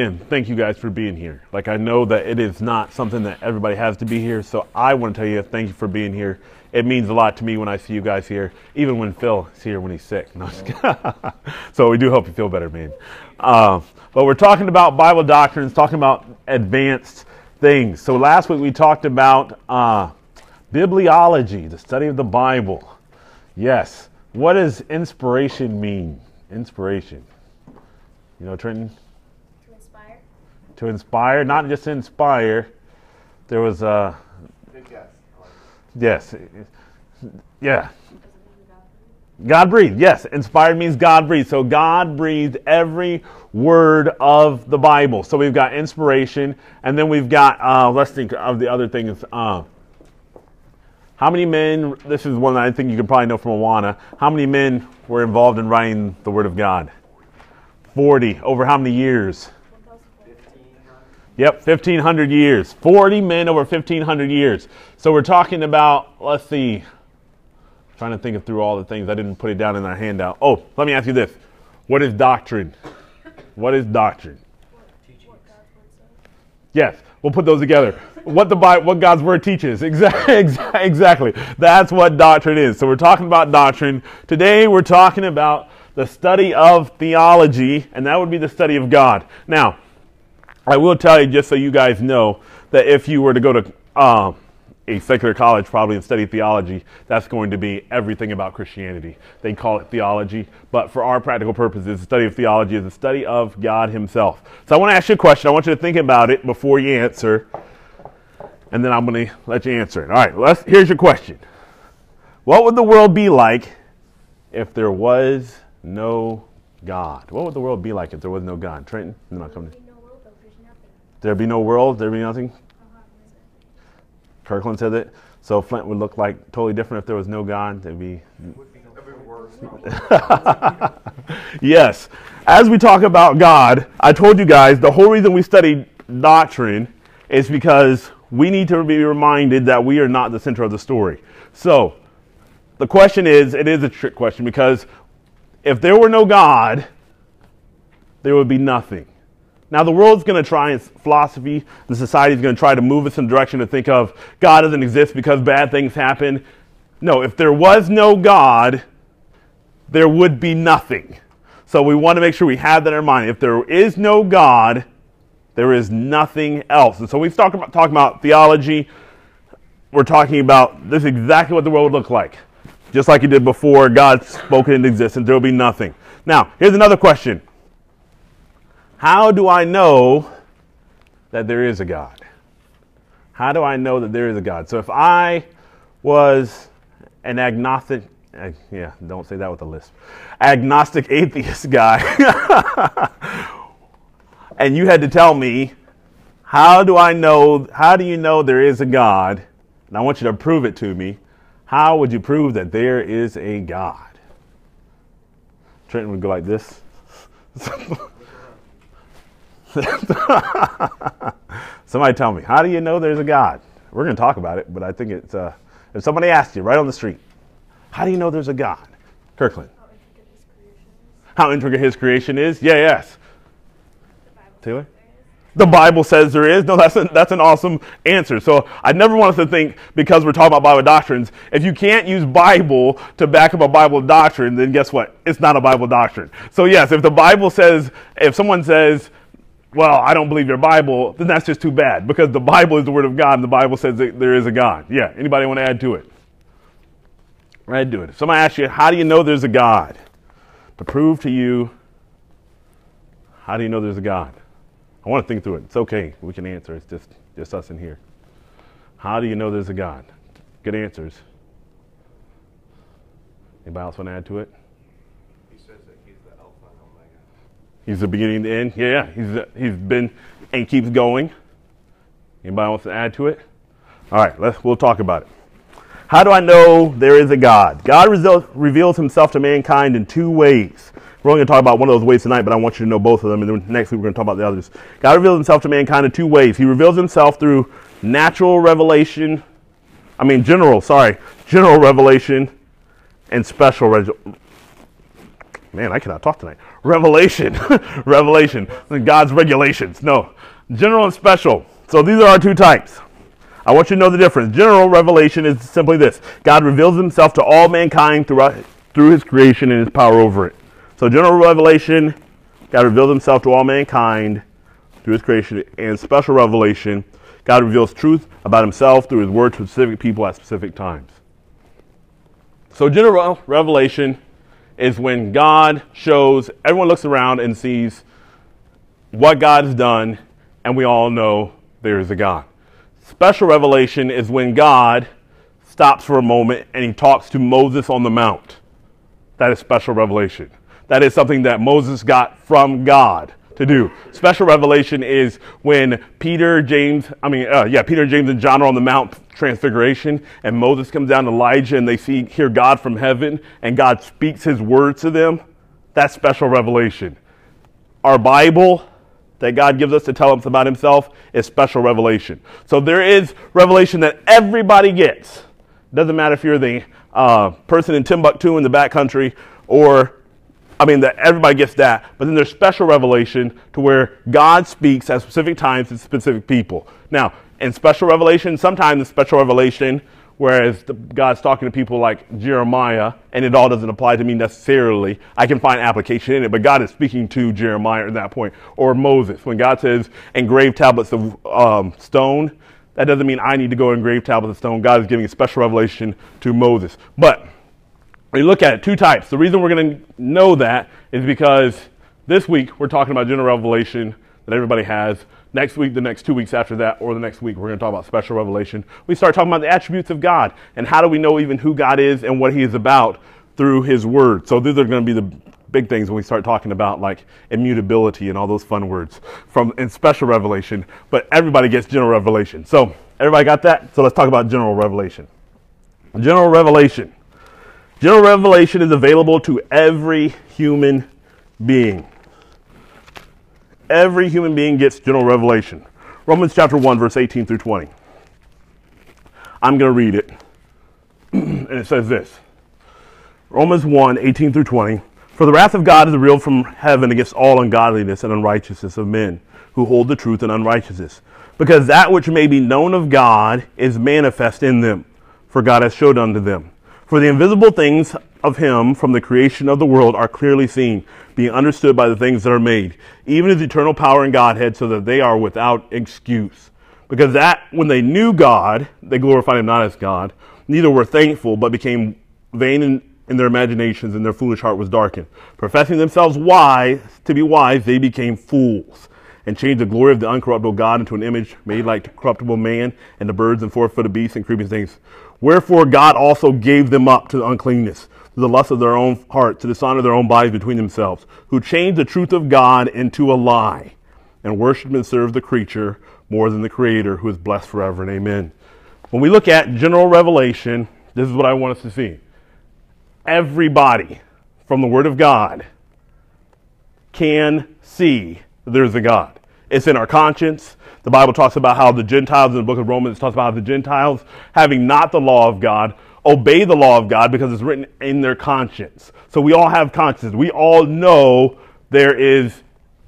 And thank you guys for being here. Like, I know that it is not something that everybody has to be here, so I want to tell you thank you for being here. It means a lot to me when I see you guys here, even when Phil is here when he's sick. No, so we do hope you feel better, man. Uh, but we're talking about Bible doctrines, talking about advanced things. So last week we talked about uh, bibliology, the study of the Bible. Yes. What does inspiration mean? Inspiration. You know, Trenton? To inspire, not just inspire. There was a. Yes. Yeah. God breathed. Yes, inspired means God breathed. So God breathed every word of the Bible. So we've got inspiration, and then we've got. Uh, let's think of the other things. Uh, how many men? This is one that I think you can probably know from Awana. How many men were involved in writing the Word of God? Forty. Over how many years? Yep, 1,500 years. 40 men over 1,500 years. So we're talking about, let's see, trying to think of through all the things. I didn't put it down in our handout. Oh, let me ask you this. What is doctrine? What is doctrine? Yes, we'll put those together. What the Bible, what God's word teaches. Exactly, exactly. That's what doctrine is. So we're talking about doctrine. Today we're talking about the study of theology, and that would be the study of God. Now, I will tell you, just so you guys know, that if you were to go to um, a secular college, probably and study theology, that's going to be everything about Christianity. They call it theology, but for our practical purposes, the study of theology is the study of God Himself. So I want to ask you a question. I want you to think about it before you answer, and then I'm going to let you answer it. All right, let's, here's your question What would the world be like if there was no God? What would the world be like if there was no God? Trenton, I'm not coming. There'd be no world, there'd be nothing. Kirkland said it. So Flint would look like totally different if there was no God. There'd be. yes. As we talk about God, I told you guys the whole reason we study doctrine is because we need to be reminded that we are not the center of the story. So, the question is it is a trick question because if there were no God, there would be nothing. Now, the world's going to try its philosophy, the society is going to try to move us in the direction to think of God doesn't exist because bad things happen. No, if there was no God, there would be nothing. So we want to make sure we have that in our mind. If there is no God, there is nothing else. And so we've talked about, talking about theology. We're talking about this is exactly what the world would look like. Just like it did before God spoke it into existence, there will be nothing. Now, here's another question how do I know that there is a God? How do I know that there is a God? So if I was an agnostic, yeah, don't say that with a lisp, agnostic atheist guy, and you had to tell me, how do I know, how do you know there is a God? And I want you to prove it to me. How would you prove that there is a God? Trenton would go like this. Somebody tell me, how do you know there's a God? We're going to talk about it, but I think it's, uh, if somebody asked you right on the street, how do you know there's a God? Kirkland. How intricate his creation is? Yeah, yes. Taylor? The Bible says there is. No, that's, a, that's an awesome answer. So I never want us to think because we're talking about Bible doctrines, if you can't use Bible to back up a Bible doctrine, then guess what? It's not a Bible doctrine. So yes, if the Bible says, if someone says, well, I don't believe your Bible, then that's just too bad because the Bible is the Word of God and the Bible says that there is a God. Yeah, anybody want to add to it? Add to it. If somebody asks you, how do you know there's a God? To prove to you, how do you know there's a God? I want to think through it. It's okay. We can answer. It's just, just us in here. How do you know there's a God? Good answers. Anybody else want to add to it? He's the beginning and the end. Yeah, he's, uh, he's been and keeps going. Anybody wants to add to it? All right, let's, we'll talk about it. How do I know there is a God? God reveals himself to mankind in two ways. We're only going to talk about one of those ways tonight, but I want you to know both of them, and then next week we're going to talk about the others. God reveals himself to mankind in two ways. He reveals himself through natural revelation, I mean, general, sorry, general revelation, and special man, I cannot talk tonight. Revelation, revelation, God's regulations. No, general and special. So these are our two types. I want you to know the difference. General revelation is simply this God reveals himself to all mankind throughout, through his creation and his power over it. So, general revelation, God reveals himself to all mankind through his creation, and special revelation, God reveals truth about himself through his word to specific people at specific times. So, general revelation is when God shows, everyone looks around and sees what God has done, and we all know there is a God. Special revelation is when God stops for a moment and he talks to Moses on the Mount. That is special revelation. That is something that Moses got from God to do. Special revelation is when Peter, James, I mean, uh, yeah, Peter, James, and John are on the Mount Transfiguration, and Moses comes down to Elijah, and they see hear God from heaven, and God speaks His words to them. That's special revelation. Our Bible that God gives us to tell us about Himself is special revelation. So there is revelation that everybody gets. Doesn't matter if you're the uh, person in Timbuktu in the backcountry or I mean, that everybody gets that, but then there's special revelation to where God speaks at specific times to specific people. Now, in special revelation, sometimes the special revelation, whereas the, God's talking to people like Jeremiah, and it all doesn't apply to me necessarily, I can find application in it, but God is speaking to Jeremiah at that point. Or Moses, when God says, engrave tablets of um, stone, that doesn't mean I need to go engrave tablets of stone. God is giving a special revelation to Moses. But we look at it, two types. The reason we're going to know that is because this week we're talking about general revelation that everybody has. Next week, the next two weeks after that, or the next week, we're going to talk about special revelation. We start talking about the attributes of God and how do we know even who God is and what He is about through His Word. So these are going to be the big things when we start talking about like immutability and all those fun words from in special revelation. But everybody gets general revelation. So everybody got that? So let's talk about general revelation. General revelation. General revelation is available to every human being. Every human being gets general revelation. Romans chapter 1, verse 18 through 20. I'm going to read it. and it says this Romans 1, 18 through 20. For the wrath of God is revealed from heaven against all ungodliness and unrighteousness of men who hold the truth in unrighteousness. Because that which may be known of God is manifest in them, for God has showed unto them. For the invisible things of him from the creation of the world are clearly seen, being understood by the things that are made, even his eternal power and Godhead, so that they are without excuse. Because that when they knew God, they glorified him not as God, neither were thankful, but became vain in, in their imaginations, and their foolish heart was darkened. Professing themselves wise, to be wise, they became fools and changed the glory of the uncorruptible God into an image made like corruptible man and the birds and four footed beasts and creeping things. Wherefore God also gave them up to uncleanness, to the lust of their own heart, to dishonor their own bodies between themselves, who changed the truth of God into a lie, and worshiped and served the creature more than the Creator, who is blessed forever and amen. When we look at general revelation, this is what I want us to see. Everybody from the Word of God can see there's a God. It's in our conscience. The Bible talks about how the Gentiles in the book of Romans talks about how the Gentiles, having not the law of God, obey the law of God because it's written in their conscience. So we all have consciences. We all know there is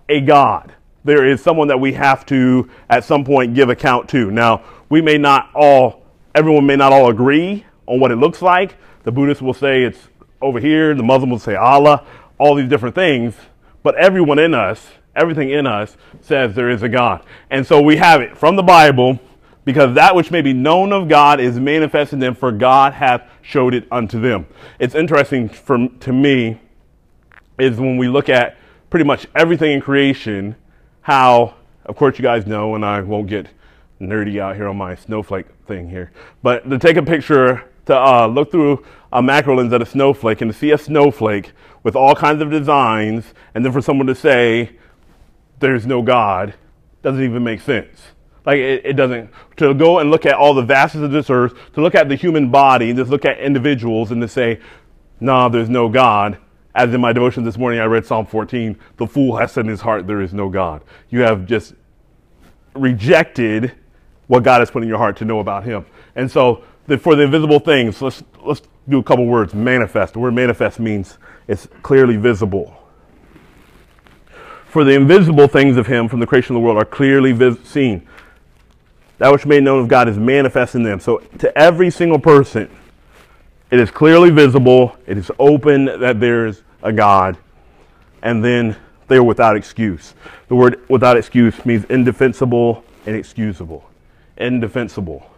a God. There is someone that we have to, at some point, give account to. Now, we may not all, everyone may not all agree on what it looks like. The Buddhists will say it's over here, the Muslim will say Allah, all these different things. But everyone in us everything in us says there is a God. And so we have it from the Bible because that which may be known of God is manifest in them, for God hath showed it unto them. It's interesting for, to me is when we look at pretty much everything in creation, how, of course, you guys know, and I won't get nerdy out here on my snowflake thing here, but to take a picture, to uh, look through a macro lens at a snowflake and to see a snowflake with all kinds of designs, and then for someone to say, there's no God doesn't even make sense. Like it, it, doesn't to go and look at all the vastness of this earth, to look at the human body, and just look at individuals and to say, "No, nah, there's no God." As in my devotion this morning, I read Psalm 14. The fool has said in his heart, "There is no God." You have just rejected what God has put in your heart to know about Him. And so, the, for the invisible things, let's let's do a couple words. Manifest. The word manifest means it's clearly visible. For the invisible things of him from the creation of the world are clearly vis- seen. That which made known of God is manifest in them. So to every single person, it is clearly visible, it is open that there is a God, and then they are without excuse. The word without excuse means indefensible and excusable. Indefensible.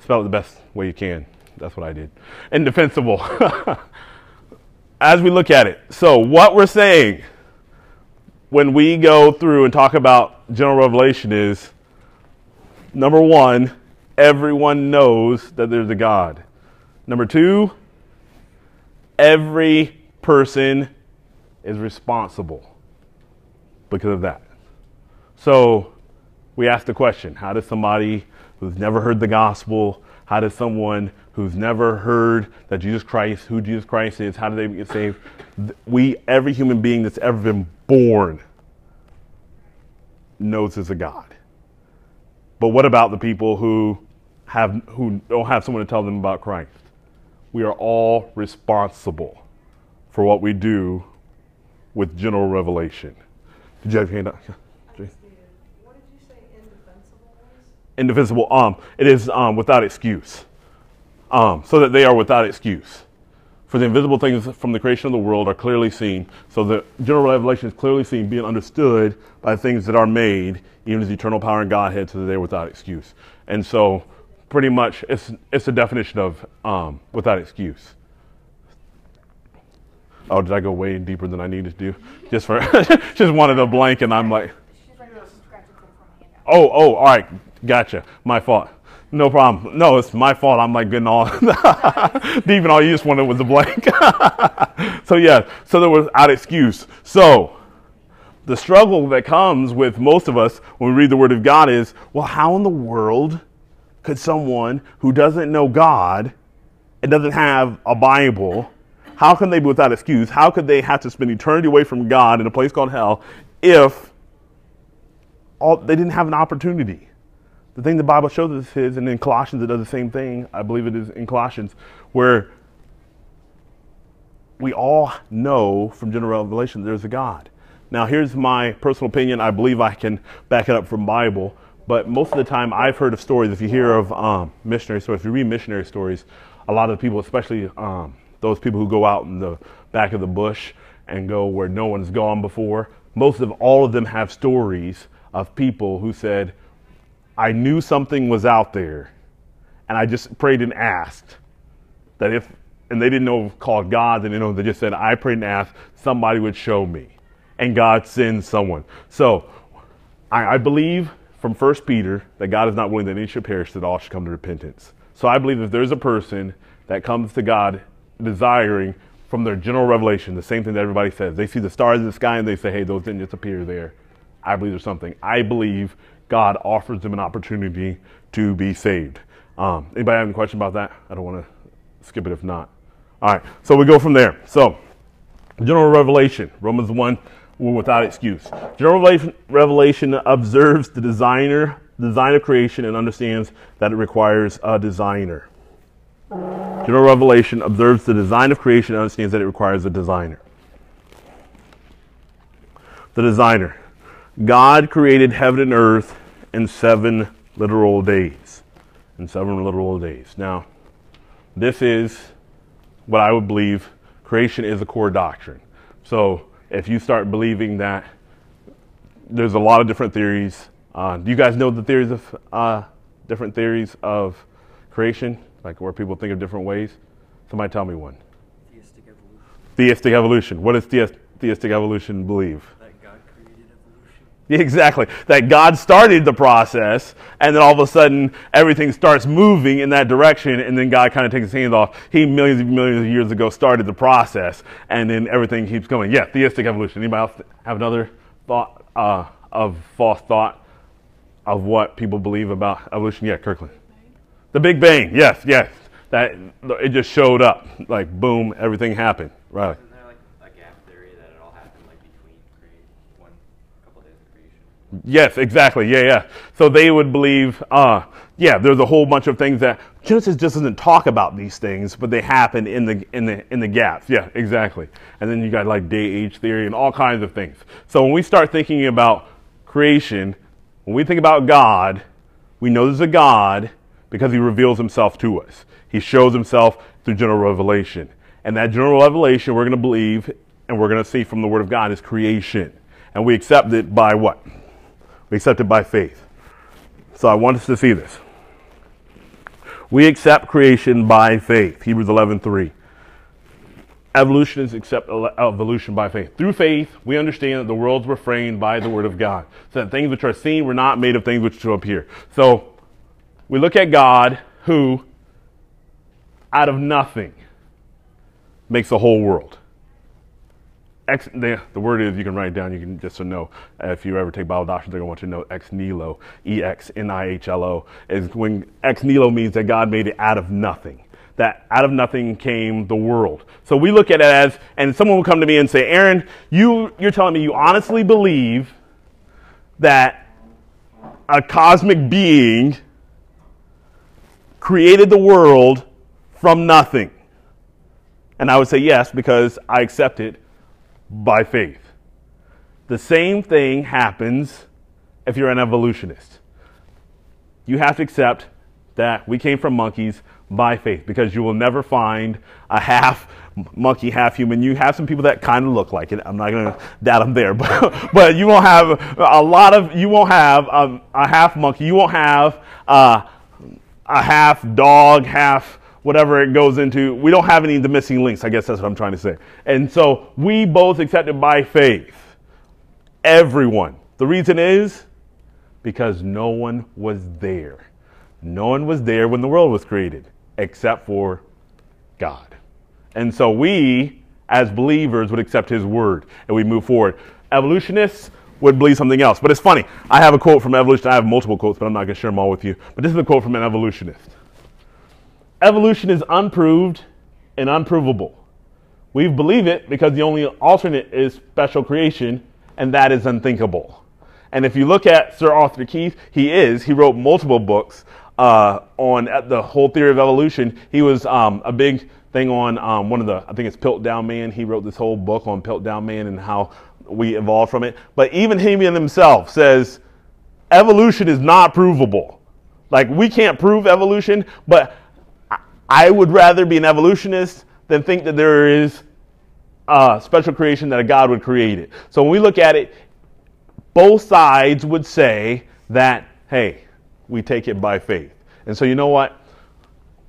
Spell it the best way you can. That's what I did. Indefensible. As we look at it, so what we're saying when we go through and talk about general revelation is number one, everyone knows that there's a God. Number two, every person is responsible because of that. So we ask the question how does somebody who's never heard the gospel, how does someone who's never heard that Jesus Christ, who Jesus Christ is, how do they get saved? We, every human being that's ever been born, knows there's a God. But what about the people who have who don't have someone to tell them about Christ? We are all responsible for what we do with general revelation. Did you have your hand up? What did you say indefensible? Indefensible. Um, it is um, without excuse. Um, so that they are without excuse. For the invisible things from the creation of the world are clearly seen. So the general revelation is clearly seen, being understood by things that are made, even as eternal power and Godhead, so that they're without excuse. And so, pretty much, it's it's a definition of um, without excuse. Oh, did I go way deeper than I needed to do? Just for just wanted a blank, and I'm like, She's ready to scratch it from the handout. oh, oh, all right, gotcha. My fault. No problem. No, it's my fault. I'm like getting all deep, and all you just wanted was a blank. so yeah, so there was out excuse. So the struggle that comes with most of us when we read the Word of God is, well, how in the world could someone who doesn't know God and doesn't have a Bible, how can they be without excuse? How could they have to spend eternity away from God in a place called hell if all, they didn't have an opportunity? The thing the Bible shows us is, and in Colossians it does the same thing. I believe it is in Colossians, where we all know from general revelation there's a God. Now, here's my personal opinion. I believe I can back it up from Bible, but most of the time I've heard of stories. If you hear of um, missionary stories, if you read missionary stories, a lot of the people, especially um, those people who go out in the back of the bush and go where no one's gone before, most of all of them have stories of people who said, I knew something was out there, and I just prayed and asked that if, and they didn't know called God, they didn't know, they just said, I prayed and asked somebody would show me. And God sends someone. So I, I believe from 1 Peter that God is not willing that any should perish, that all should come to repentance. So I believe if there's a person that comes to God desiring from their general revelation, the same thing that everybody says, they see the stars in the sky and they say, hey, those didn't just appear there. I believe there's something. I believe God offers them an opportunity to be saved. Um, anybody have any question about that? I don't want to skip it if not. All right, so we go from there. So, general revelation, Romans 1, we're without excuse. General revelation, revelation observes the designer, design of creation, and understands that it requires a designer. General revelation observes the design of creation and understands that it requires a designer. The designer. God created heaven and earth in seven literal days. In seven literal days. Now, this is what I would believe creation is a core doctrine. So, if you start believing that there's a lot of different theories, uh, do you guys know the theories of uh, different theories of creation, like where people think of different ways? Somebody tell me one. Theistic evolution. Theistic evolution. What does theistic evolution believe? That God created evolution. Yeah, Exactly. That God started the process, and then all of a sudden everything starts moving in that direction, and then God kind of takes his hands off. He millions and millions of years ago started the process, and then everything keeps going. Yeah, theistic evolution. Anybody else have another thought uh, of false thought of what people believe about evolution? Yeah, Kirkland. The Big Bang. Yes, yes. That it just showed up, like boom, everything happened. Right. Isn't there like a gap theory that it all happened like between create one couple days of creation? Yes, exactly. Yeah, yeah. So they would believe, uh, yeah, there's a whole bunch of things that Genesis just doesn't talk about these things, but they happen in the in the in the gaps. Yeah, exactly. And then you got like day age theory and all kinds of things. So when we start thinking about creation, when we think about God, we know there's a God because he reveals himself to us. He shows himself through general revelation. And that general revelation we're going to believe and we're going to see from the word of God is creation. And we accept it by what? We accept it by faith. So I want us to see this. We accept creation by faith. Hebrews 11:3. Evolutionists accept evolution by faith. Through faith, we understand that the worlds were framed by the word of God, so that things which are seen were not made of things which shall appear. So we look at God who, out of nothing, makes the whole world. Ex, the, the word is, you can write it down, you can just so know. If you ever take Bible doctrine, they're to want you to know ex nihilo, E X N I H L O. Is when ex nihilo means that God made it out of nothing. That out of nothing came the world. So we look at it as, and someone will come to me and say, Aaron, you, you're telling me you honestly believe that a cosmic being created the world from nothing. And I would say yes, because I accept it by faith. The same thing happens if you're an evolutionist. You have to accept that we came from monkeys by faith because you will never find a half monkey, half human. You have some people that kind of look like it. I'm not going to doubt them there, but, but you won't have a lot of, you won't have um, a half monkey. You won't have uh, a half dog, half whatever it goes into. We don't have any of the missing links. I guess that's what I'm trying to say. And so we both accepted by faith. Everyone. The reason is because no one was there. No one was there when the world was created except for God. And so we, as believers, would accept his word and we move forward. Evolutionists would believe something else. But it's funny. I have a quote from evolution. I have multiple quotes, but I'm not going to share them all with you. But this is a quote from an evolutionist. Evolution is unproved and unprovable. We believe it because the only alternate is special creation, and that is unthinkable. And if you look at Sir Arthur Keith, he is. He wrote multiple books uh, on the whole theory of evolution. He was um, a big thing on um, one of the, I think it's Piltdown Man. He wrote this whole book on Piltdown Man and how we evolved from it. But even him himself says evolution is not provable. Like we can't prove evolution, but I would rather be an evolutionist than think that there is a special creation that a God would create it. So when we look at it, both sides would say that, hey, we take it by faith. And so you know what?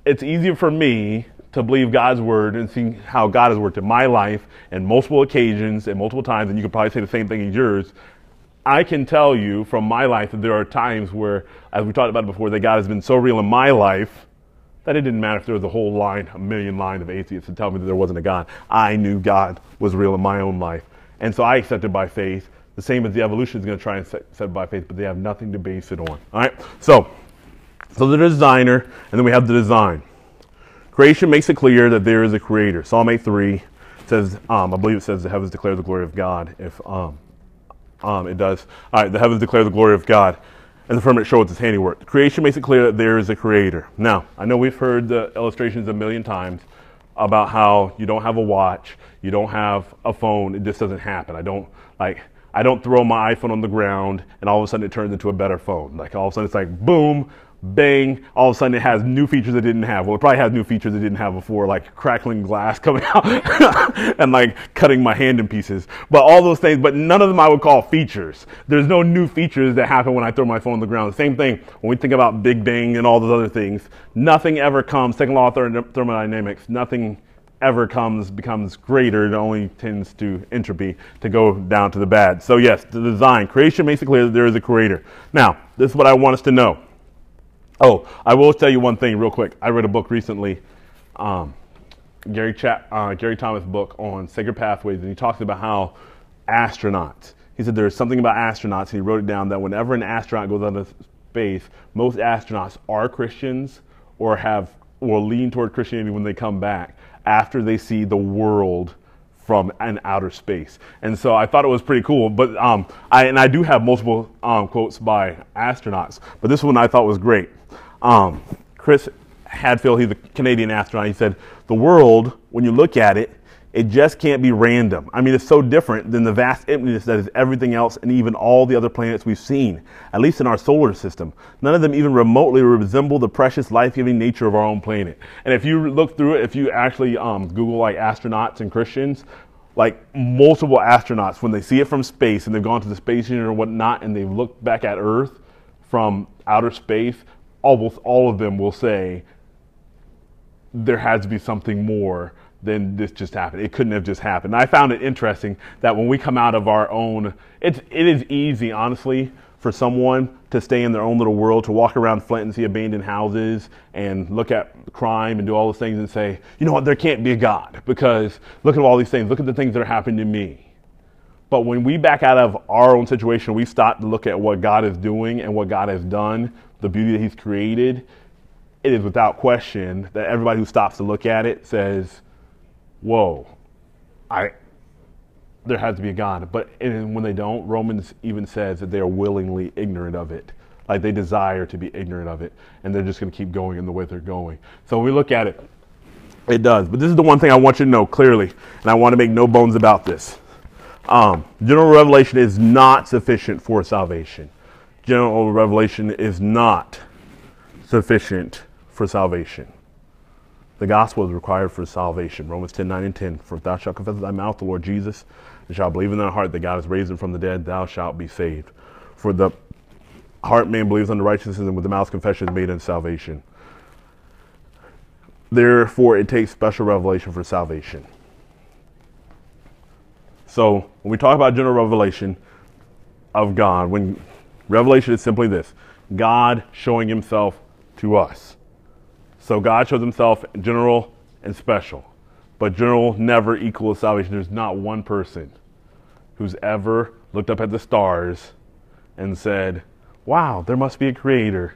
It's easier for me to believe God's word and see how God has worked in my life in multiple occasions and multiple times, and you could probably say the same thing in yours. I can tell you from my life that there are times where, as we talked about before, that God has been so real in my life that it didn't matter if there was a whole line, a million lines of atheists to tell me that there wasn't a God. I knew God was real in my own life. And so I accepted by faith, the same as the evolution is going to try and accept by faith, but they have nothing to base it on. All right? So, so the designer, and then we have the design. Creation makes it clear that there is a creator. Psalm 8.3 says, um, I believe it says the heavens declare the glory of God. If um, um, it does. All right, the heavens declare the glory of God and the firmament shows its handiwork. Creation makes it clear that there is a creator. Now, I know we've heard the illustrations a million times about how you don't have a watch, you don't have a phone, it just doesn't happen. I don't like I don't throw my iPhone on the ground and all of a sudden it turns into a better phone. Like all of a sudden it's like boom, bang, all of a sudden it has new features it didn't have. Well, it probably has new features it didn't have before, like crackling glass coming out and like cutting my hand in pieces. But all those things, but none of them I would call features. There's no new features that happen when I throw my phone on the ground. Same thing when we think about Big Bang and all those other things. Nothing ever comes, second law of thermodynamics, nothing ever comes becomes greater, it only tends to entropy to go down to the bad. So yes, the design, creation makes it clear that there is a creator. Now, this is what I want us to know. Oh, I will tell you one thing real quick. I read a book recently, um, Gary, uh, Gary Thomas book on sacred pathways, and he talks about how astronauts. He said there's something about astronauts, and he wrote it down that whenever an astronaut goes out of space, most astronauts are Christians or have or lean toward Christianity when they come back after they see the world from an outer space. And so I thought it was pretty cool. But um, I and I do have multiple um, quotes by astronauts, but this one I thought was great. Um, Chris Hadfield, he's a Canadian astronaut. He said, "The world, when you look at it, it just can't be random. I mean, it's so different than the vast emptiness that is everything else and even all the other planets we've seen, at least in our solar system. None of them even remotely resemble the precious, life giving nature of our own planet. And if you look through it, if you actually um, Google like astronauts and Christians, like multiple astronauts, when they see it from space and they've gone to the space station or whatnot and they've looked back at Earth from outer space, almost all of them will say there has to be something more than this just happened. It couldn't have just happened. And I found it interesting that when we come out of our own, it's, it is easy, honestly, for someone to stay in their own little world, to walk around Flint and see abandoned houses and look at crime and do all those things and say, you know what, there can't be a God because look at all these things. Look at the things that are happening to me. But when we back out of our own situation, we stop to look at what God is doing and what God has done, the beauty that He's created, it is without question that everybody who stops to look at it says, whoa, I, there has to be a God. But when they don't, Romans even says that they are willingly ignorant of it. Like they desire to be ignorant of it, and they're just going to keep going in the way they're going. So when we look at it, it does. But this is the one thing I want you to know clearly, and I want to make no bones about this. Um, general revelation is not sufficient for salvation. General revelation is not sufficient for salvation. The gospel is required for salvation. Romans 10 9 and 10. For if thou shalt confess with thy mouth the Lord Jesus, and shalt believe in thy heart that God has raised him from the dead, thou shalt be saved. For the heart man believes unto righteousness, and with the mouth confession is made unto salvation. Therefore, it takes special revelation for salvation. So, when we talk about general revelation of God, when revelation is simply this God showing himself to us. So God shows himself general and special. But general never equals salvation. There's not one person who's ever looked up at the stars and said, Wow, there must be a creator.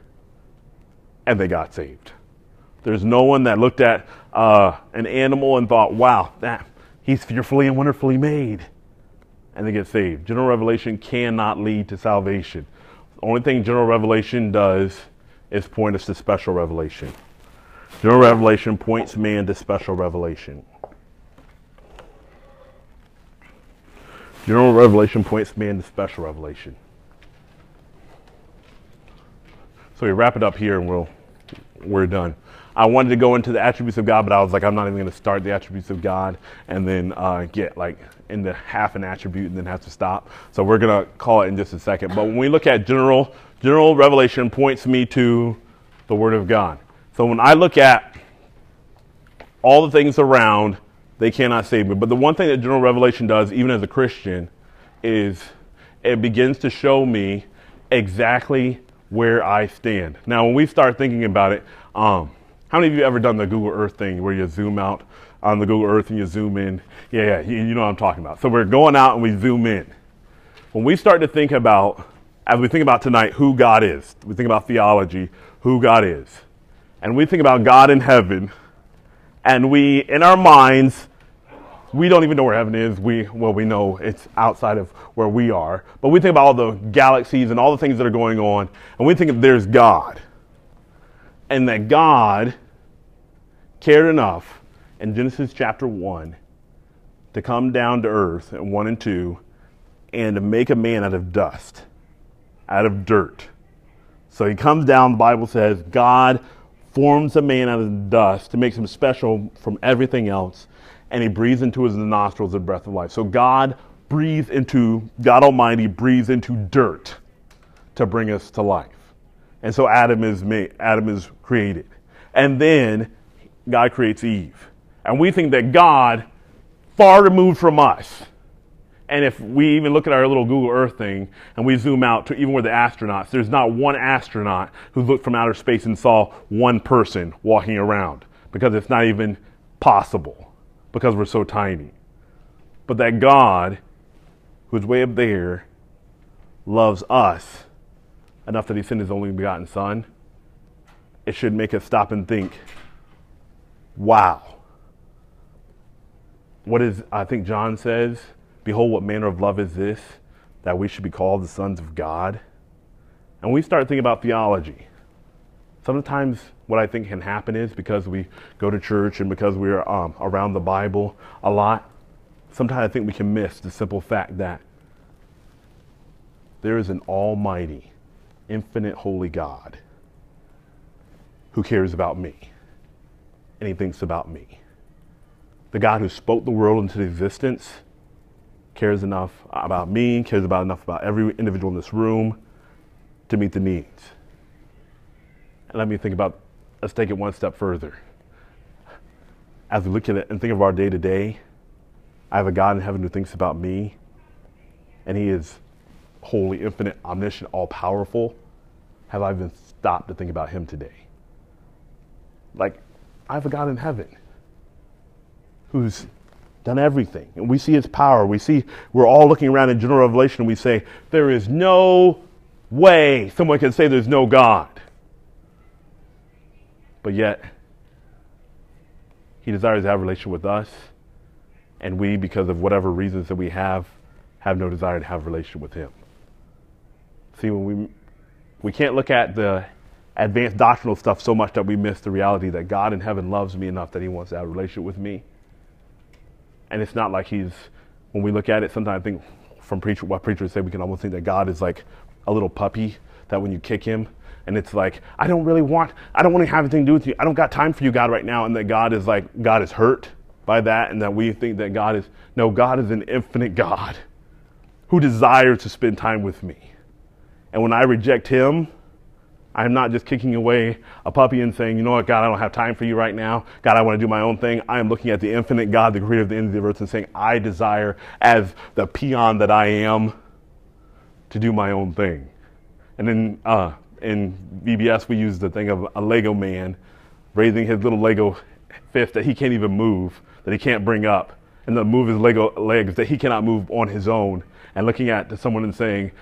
And they got saved. There's no one that looked at uh, an animal and thought, Wow, that, he's fearfully and wonderfully made. And they get saved. General revelation cannot lead to salvation. Only thing general revelation does is point us to special revelation. General revelation points man to special revelation. General revelation points man to special revelation. So we wrap it up here and we'll, we're done. I wanted to go into the attributes of God, but I was like, I'm not even going to start the attributes of God and then uh, get like into half an attribute and then have to stop. So we're going to call it in just a second. But when we look at general, general revelation points me to the Word of God. So when I look at all the things around, they cannot save me. But the one thing that general revelation does, even as a Christian, is it begins to show me exactly where I stand. Now, when we start thinking about it, um, how many of you ever done the Google Earth thing where you zoom out on the Google Earth and you zoom in? Yeah, yeah, you, know what I'm talking about. So we're going out and we zoom in. When we start to think about, as we think about tonight, who God is, we think about theology, who God is and we think about God in heaven, and we, in our minds, we don't even know where heaven is. We, well, we know it's outside of where we are, but we think about all the galaxies and all the things that are going on, and we think that there's God. And that God cared enough in Genesis chapter 1 to come down to earth in 1 and 2 and to make a man out of dust, out of dirt. So he comes down, the Bible says, God forms a man out of dust to make him special from everything else, and he breathes into his nostrils the breath of life. So God breathes into, God Almighty breathes into dirt to bring us to life. And so Adam is made, Adam is created. And then God creates Eve. And we think that God, far removed from us, and if we even look at our little Google Earth thing and we zoom out to even where the astronauts, there's not one astronaut who looked from outer space and saw one person walking around because it's not even possible because we're so tiny. But that God, who's way up there, loves us enough that he sent his only begotten Son, it should make us stop and think, wow. what is, I think John says, Behold, what manner of love is this, that we should be called the sons of God. And we start thinking about theology. Sometimes what I think can happen is because we go to church and because we're um, around the Bible a lot, sometimes I think we can miss the simple fact that there is an almighty, infinite, holy God who cares about me and he thinks about me. The God who spoke the world into existence cares enough about me, cares about enough about every individual in this room to meet the needs. And let me think about, let's take it one step further. As we look at it and think of our day to day, I have a God in heaven who thinks about me, and He is holy, infinite, omniscient, all powerful. Have I even stopped to think about Him today? Like, I have a God in heaven who's done everything. And we see his power. We see, we're all looking around in general revelation and we say, there is no way someone can say there's no God. But yet, he desires to have a relationship with us. And we, because of whatever reasons that we have, have no desire to have a relationship with him. See, when we, we can't look at the advanced doctrinal stuff so much that we miss the reality that God in heaven loves me enough that he wants to have a relationship with me. And it's not like he's, when we look at it, sometimes I think from preacher, what preachers say, we can almost think that God is like a little puppy that when you kick him, and it's like, I don't really want, I don't want to have anything to do with you. I don't got time for you, God, right now. And that God is like, God is hurt by that, and that we think that God is, no, God is an infinite God who desires to spend time with me. And when I reject him, I'm not just kicking away a puppy and saying, you know what, God, I don't have time for you right now. God, I want to do my own thing. I am looking at the infinite God, the creator of the ends of the earth, and saying, I desire, as the peon that I am, to do my own thing. And then uh, in VBS, we use the thing of a Lego man raising his little Lego fist that he can't even move, that he can't bring up, and then move his Lego legs that he cannot move on his own, and looking at someone and saying,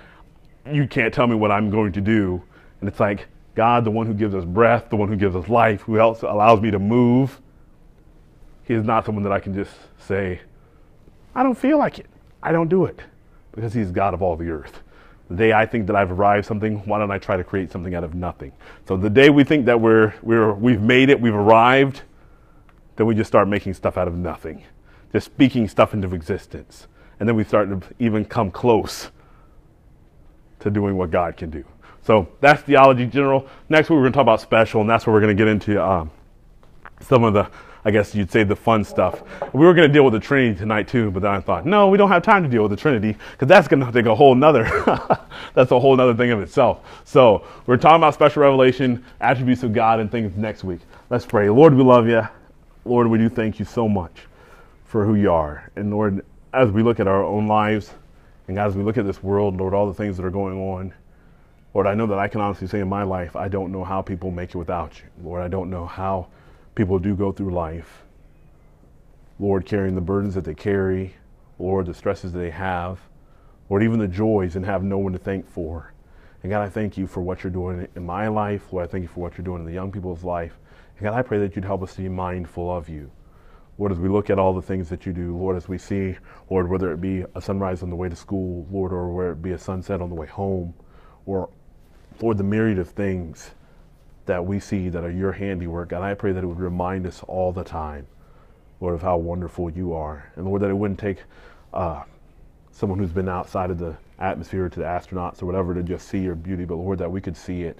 You can't tell me what I'm going to do and it's like God, the one who gives us breath, the one who gives us life, who else allows me to move. He is not someone that I can just say, I don't feel like it. I don't do it. Because he's God of all the earth. The day I think that I've arrived something, why don't I try to create something out of nothing? So the day we think that we're, we're, we've made it, we've arrived, then we just start making stuff out of nothing. Just speaking stuff into existence. And then we start to even come close to doing what God can do. So that's theology general. Next we're going to talk about special, and that's where we're going to get into um, some of the, I guess you'd say, the fun stuff. We were going to deal with the Trinity tonight too, but then I thought, no, we don't have time to deal with the Trinity because that's going to take a whole nother, that's a whole nother thing of itself. So we're talking about special revelation, attributes of God, and things next week. Let's pray. Lord, we love you. Lord, we do thank you so much for who you are. And Lord, as we look at our own lives, and as we look at this world, Lord, all the things that are going on, Lord, I know that I can honestly say in my life, I don't know how people make it without you. Lord, I don't know how people do go through life. Lord, carrying the burdens that they carry, Lord, the stresses that they have, Lord, even the joys and have no one to thank for. And God, I thank you for what you're doing in my life. Lord, I thank you for what you're doing in the young people's life. And God, I pray that you'd help us to be mindful of you. Lord, as we look at all the things that you do, Lord, as we see, Lord, whether it be a sunrise on the way to school, Lord, or whether it be a sunset on the way home, or Lord, the myriad of things that we see that are your handiwork, and I pray that it would remind us all the time, Lord, of how wonderful you are. And Lord, that it wouldn't take uh, someone who's been outside of the atmosphere to the astronauts or whatever to just see your beauty, but Lord, that we could see it.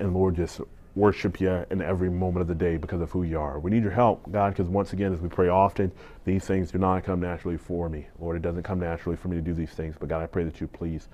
And Lord, just worship you in every moment of the day because of who you are. We need your help, God, because once again, as we pray often, these things do not come naturally for me. Lord, it doesn't come naturally for me to do these things, but God, I pray that you please